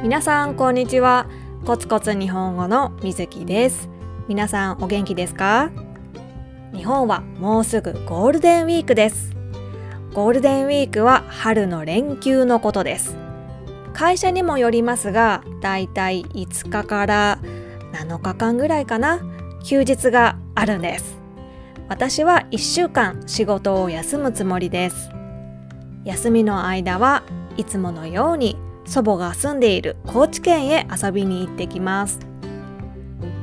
皆さんこんにちは。コツコツ日本語のみずきです。皆さんお元気ですか？日本はもうすぐゴールデンウィークです。ゴールデンウィークは春の連休のことです。会社にもよりますがだいたい5日から7日間ぐらいかな。休日があるんです。私は1週間仕事を休むつもりです。休みの間はいつものように祖母が住んでいる高知県へ遊びに行ってきます。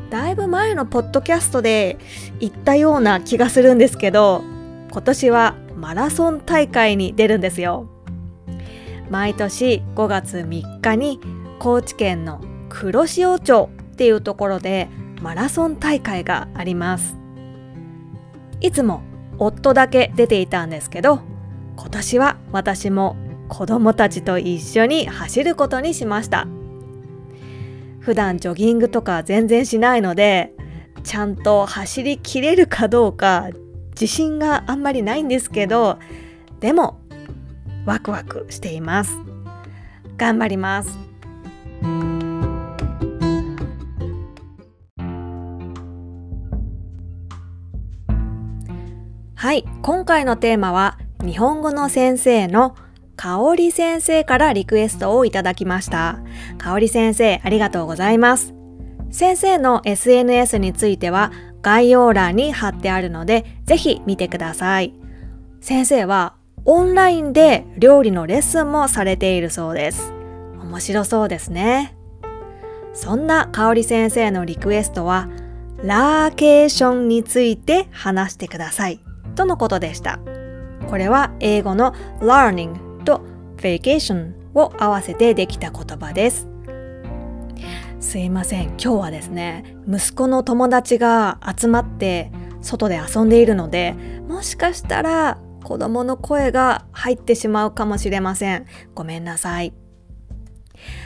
だいぶ前のポッドキャストで言ったような気がするんですけど今年はマラソン大会に出るんですよ。毎年5月3日に高知県の黒潮町っていうところでマラソン大会があります。いつも夫だけ出ていたんですけど今年は私も子供たちと一緒に走ることにしました。普段ジョギングとか全然しないのでちゃんと走りきれるかどうか自信があんまりないんですけどでもワクワクしています。頑張ります。はい今回のテーマは日本語の先生のかおり先生からリクエストをいただきました。かおり先生、ありがとうございます。先生の SNS については概要欄に貼ってあるので、ぜひ見てください。先生はオンラインで料理のレッスンもされているそうです。面白そうですね。そんなかおり先生のリクエストは、ラーケーションについて話してください。とのことでした。これは英語の learning vacation を合わせてできた言葉です。すいません。今日はですね息子の友達が集まって外で遊んでいるのでもしかしたら子供の声が入ってしまうかもしれません。ごめんなさい。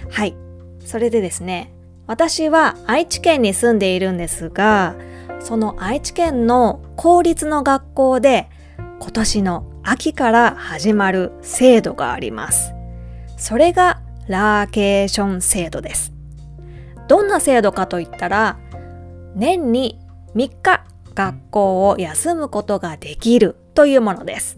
はい。それでですね私は愛知県に住んでいるんですがその愛知県の公立の学校で今年の秋から始まる制度があります。それがラーケーション制度です。どんな制度かといったら、年に3日学校を休むことができるというものです。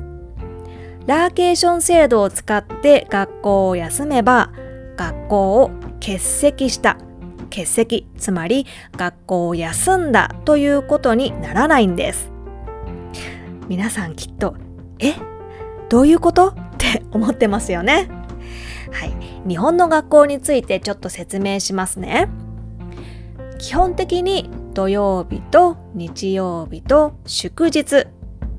ラーケーション制度を使って学校を休めば、学校を欠席した、欠席、つまり学校を休んだということにならないんです。皆さんきっとえ？どういうこと？って思ってますよね。はい。日本の学校についてちょっと説明しますね。基本的に土曜日と日曜日と祝日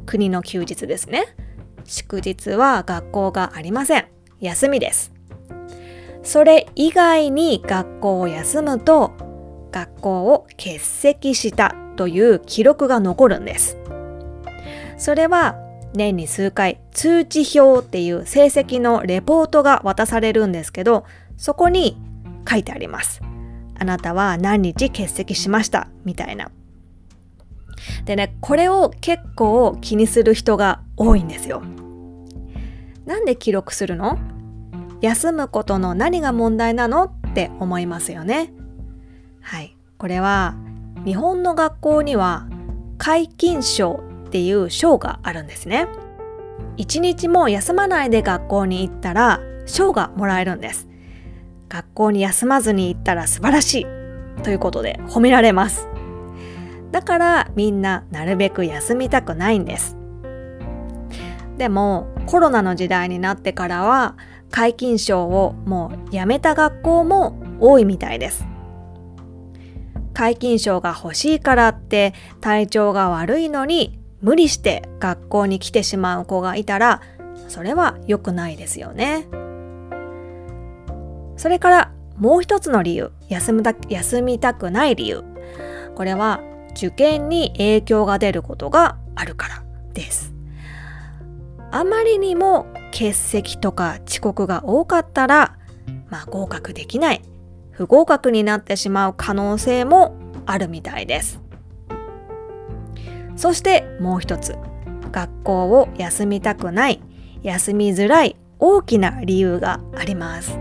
国の休日ですね。祝日は学校がありません。休みです。それ以外に学校を休むと学校を欠席したという記録が残るんです。それは年に数回通知表っていう成績のレポートが渡されるんですけどそこに書いてあります。あなたは何日欠席しました？みたいな。でねこれを結構気にする人が多いんですよ。なんで記録するの？休むことの何が問題なの？って思いますよね。はい。これは日本の学校には皆勤賞っていう賞があるんですね。一日も休まないで学校に行ったら賞がもらえるんです。学校に休まずに行ったら素晴らしいということで褒められます。だからみんななるべく休みたくないんです。でもコロナの時代になってからは皆勤賞をもうやめた学校も多いみたいです。皆勤賞が欲しいからって体調が悪いのに無理して学校に来てしまう子がいたらそれは良くないですよね。それからもう一つの理由休みた休みたくない理由これは受験に影響が出ることがあるからです。あまりにも欠席とか遅刻が多かったら、まあ、合格できない不合格になってしまう可能性もあるみたいです。そしてもう一つ学校を休みたくない休みづらい大きな理由があります。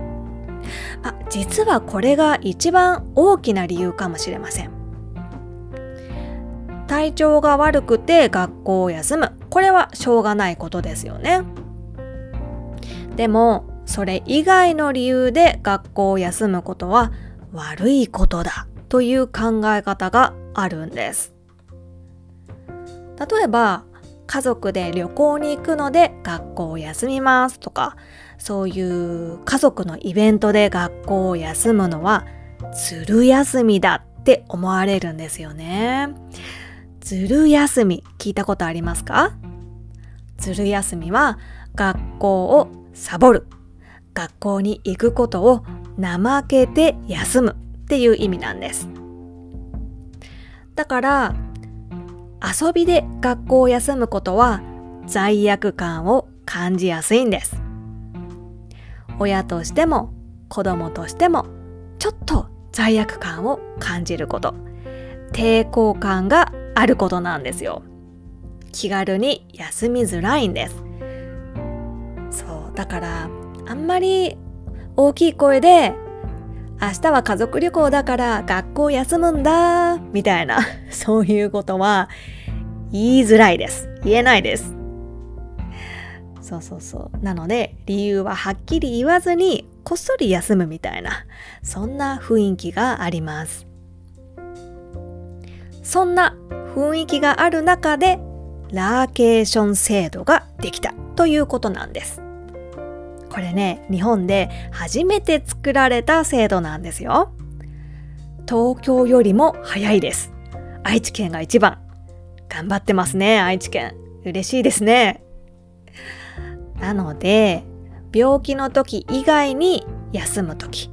まあ、実はこれが一番大きな理由かもしれません。体調が悪くて学校を休む。これはしょうがないことですよね。でもそれ以外の理由で学校を休むことは悪いことだという考え方があるんです。例えば家族で旅行に行くので学校を休みますとかそういう家族のイベントで学校を休むのはずる休みだって思われるんですよね。ずる休み聞いたことありますか？ずる休みは学校をサボる。学校に行くことを怠けて休むっていう意味なんです。だから遊びで学校を休むことは罪悪感を感じやすいんです。親としても子供としてもちょっと罪悪感を感じること。抵抗感があることなんですよ。気軽に休みづらいんです。そうだからあんまり大きい声で明日は家族旅行だから学校休むんだみたいな そういうことは言いづらいです。言えないです。そうそうそう。なので理由ははっきり言わずにこっそり休むみたいなそんな雰囲気があります。そんな雰囲気がある中でラーケーション制度ができたということなんです。これね日本で初めて作られた制度なんですよ。東京よりも早いです。愛知県が一番頑張ってますね愛知県。嬉しいですね。なので病気の時以外に休む時。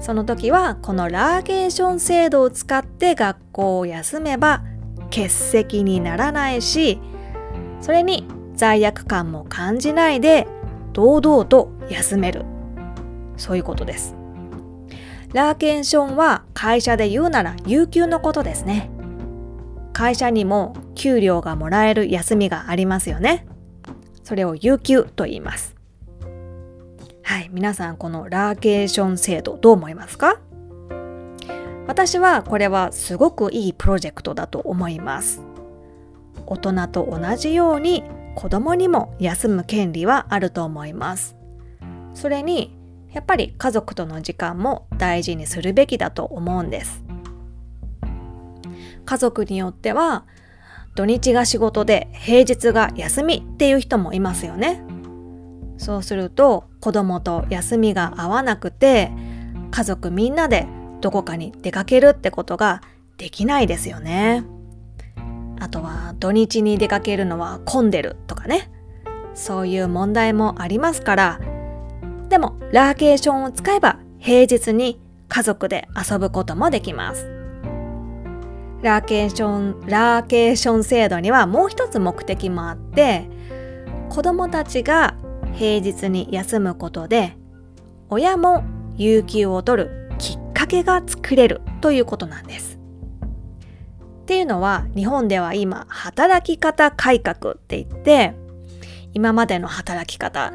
その時はこのラーゲーション制度を使って学校を休めば欠席にならないしそれに罪悪感も感じないで堂々と休める。そういうことです。ラーケンションは会社で言うなら有給のことですね。会社にも給料がもらえる休みがありますよね。それを有給と言います。はい皆さんこのラーケーション制度どう思いますか？私はこれはすごくいいプロジェクトだと思います。大人と同じように子供にも休む権利はあると思います。それにやっぱり家族との時間も大事にするべきだと思うんです。家族によっては土日が仕事で平日が休みっていう人もいますよね。そうすると子供と休みが合わなくて家族みんなでどこかに出かけるってことができないですよね。あとは土日に出かけるのは混んでるとかね。そういう問題もありますから、でもラーケーションを使えば平日に家族で遊ぶこともできます。ラーケーション、ラーケーション制度にはもう一つ目的もあって、子供たちが平日に休むことで、親も有給を取るきっかけが作れるということなんです。っていうのは日本では今働き方改革って言って今までの働き方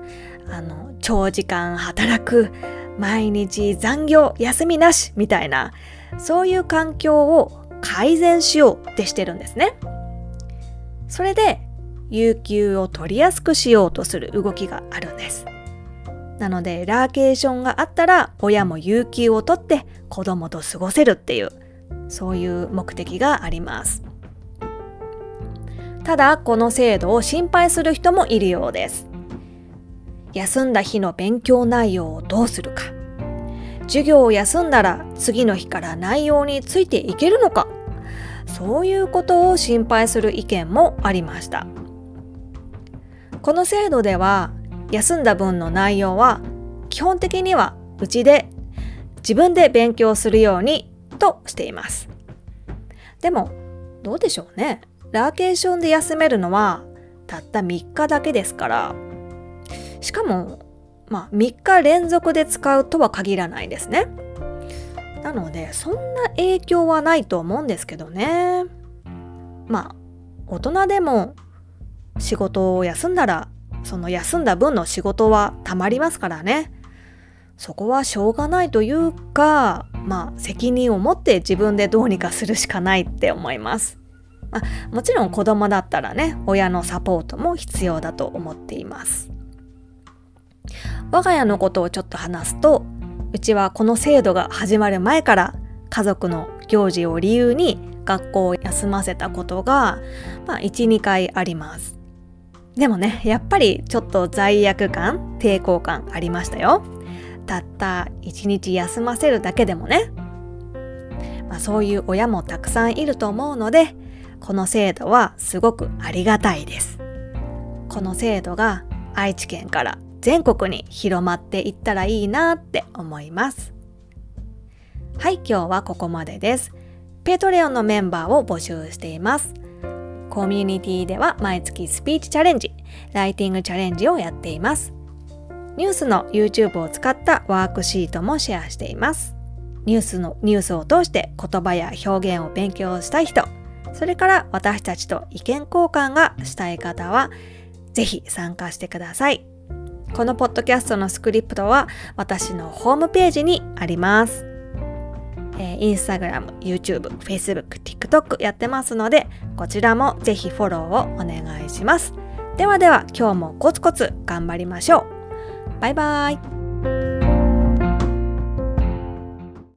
あの長時間働く毎日残業休みなしみたいなそういう環境を改善しようってしてるんですね。それで有給を取りやすくしようとする動きがあるんです。なのでラーケーションがあったら親も有給を取って子供と過ごせるっていうそういう目的があります。ただこの制度を心配する人もいるようです。休んだ日の勉強内容をどうするか。授業を休んだら次の日から内容についていけるのか。そういうことを心配する意見もありました。この制度では休んだ分の内容は基本的にはうちで自分で勉強するようにとしています。でもどうでしょうね。ラーケーションで休めるのはたった3日だけですからしかもまあ3日連続で使うとは限らないですね。なのでそんな影響はないと思うんですけどね。まあ大人でも仕事を休んだらその休んだ分の仕事はたまりますからね。そこはしょうがないというかまあ責任を持って自分でどうにかするしかないって思います。まあ、もちろん子供だったらね親のサポートも必要だと思っています。我が家のことをちょっと話すとうちはこの制度が始まる前から家族の行事を理由に学校を休ませたことが、まあ、12回ありますでもねやっぱりちょっと罪悪感抵抗感ありましたよたった1日休ませるだけでもね、まあ、そういう親もたくさんいると思うのでこの制度はすごくありがたいです。この制度が愛知県から全国に広まっていったらいいなって思います。はい今日はここまでです。ペトレオンのメンバーを募集しています。コミュニティでは毎月スピーチチャレンジライティングチャレンジをやっています。ニュースの YouTube を使ったワークシートもシェアしています。ニュースのニュースを通して言葉や表現を勉強したい人、それから私たちと意見交換がしたい方は、ぜひ参加してください。このポッドキャストのスクリプトは私のホームページにあります。えー、インスタグラム、YouTube、Facebook、TikTok やってますので、こちらもぜひフォローをお願いします。ではでは今日もコツコツ頑張りましょう。バイバイ。